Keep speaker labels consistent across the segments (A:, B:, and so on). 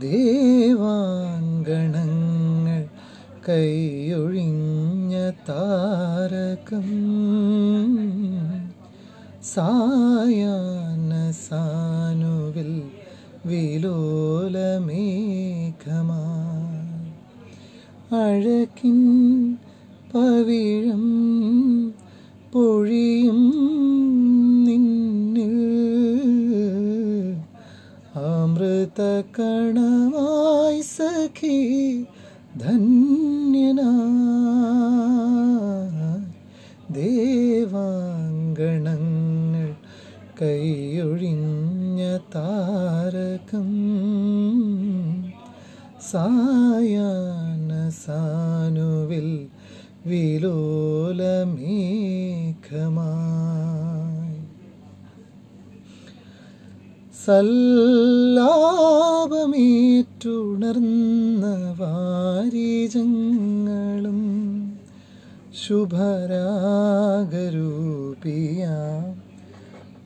A: ദേവാങ്കണങ്ങൾ കൈയൊഴിഞ്ഞ താരകം. സായാന സാനുവിൽ വിലോലമേഘമാ. അഴകിൻ പവിഴം അമൃത കണമായി സഖി ധന്യനായി. കൈയൊഴിഞ്ഞ താരകം സായാന സാനുവിൽ വിലോലമേഘമായി സല്ലാപമേറ്റുണർന്ന വാരിജങ്ങളും ശുഭരാഗരൂപിയ.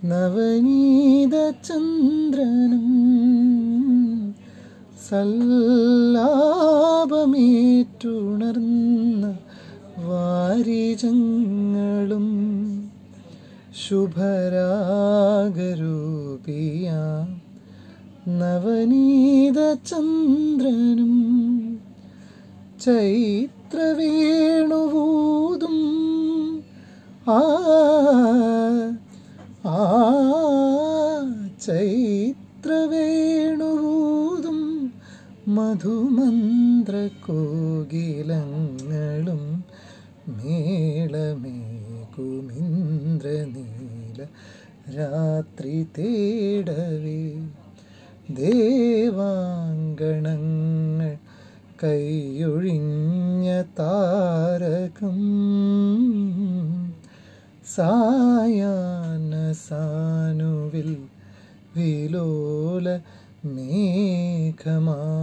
A: നവനീത ചന്ദ്രനും സല്ലാപമേറ്റുണർന്ന വാരിജങ്ങളും ശുഭരാഗരൂപിയ നവനീത ചന്ദ്രനും ചൈത്രവേണുവൂതും. ആ ആ ചൈത്രവേണുവൂതും മധുമന്ത്ര കോകിലങ്ങളും മേളമേകുമിന്ദ്രനീല രാത്രി തേടവേ. ദേവാങ്കണങ്ങൾ കൈയൊഴിഞ്ഞ താരകം. സായാന സാനുവിൽ വിലോല മേഘമായി